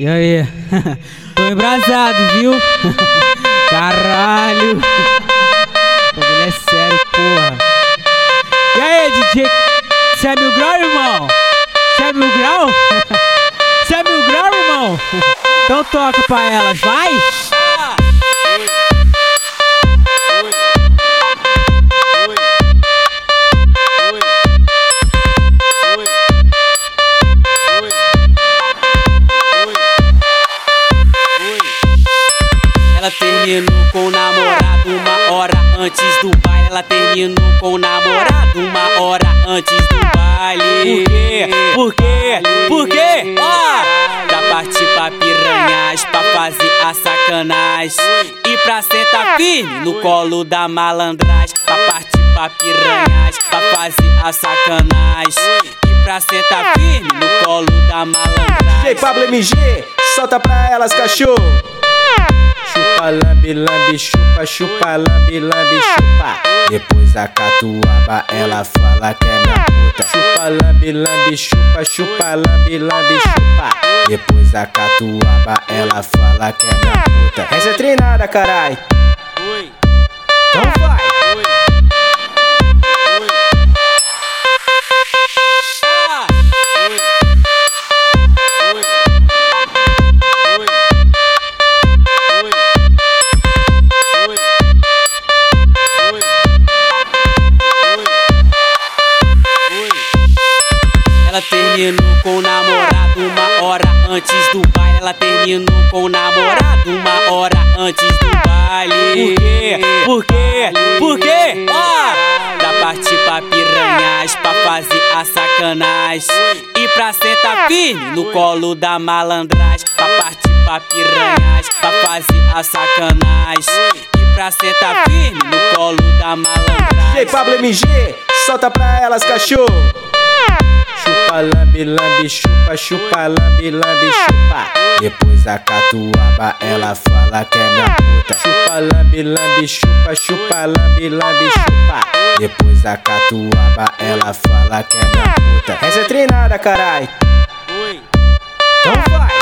E aí? Tô embrasado, viu? Caralho! O bagulho é sério, porra. E aí, DJ? Cê é mil grau, irmão? Cê é mil grau? Cê é mil grau, irmão? Então toca pra elas, vai! Ela terminou com o namorado uma hora antes do baile. Ela terminou com o namorado uma hora antes do baile. Por quê? Por quê? Por quê? Ó! Pra partir pra piranhas, pra fazer a sacanagem. E pra sentar firme no colo da malandragem. Pra partir pra piranhas, pra fazer a sacanagem. E pra sentar firme no colo da malandragem. J Pablo MG, solta pra elas, cachorro. Chupa, lambe, lambe, chupa, chupa, lambe, lambe, chupa. Depois a catuaba, ela fala que é minha puta. Chupa, lambe, lambe, chupa, chupa, lambe, lambe, chupa. Depois a catuaba, ela fala que é minha puta. Essa é treinada, carai. Terminou com o namorado uma hora antes do baile. Ela terminou com o namorado uma hora antes do baile. Por quê? Por quê? Por quê? Ó! Pra partir pra piranhas, pra fazer a sacanagem. E pra sentar firme no colo da malandragem. Pra partir pra piranhas, pra fazer a sacanagem. E pra sentar firme no colo da malandragem. J Pablo MG, solta pra elas, cachorro chupa, lambe, lambe, chupa, chupa, lambe, lambe, chupa. Depois a catuaba, ela fala que é minha puta. Chupa, lambe, lambe, chupa, chupa, lambe, lambe, chupa. Depois a catuaba, ela fala que é minha puta. Essa é treinada, carai. Então vai.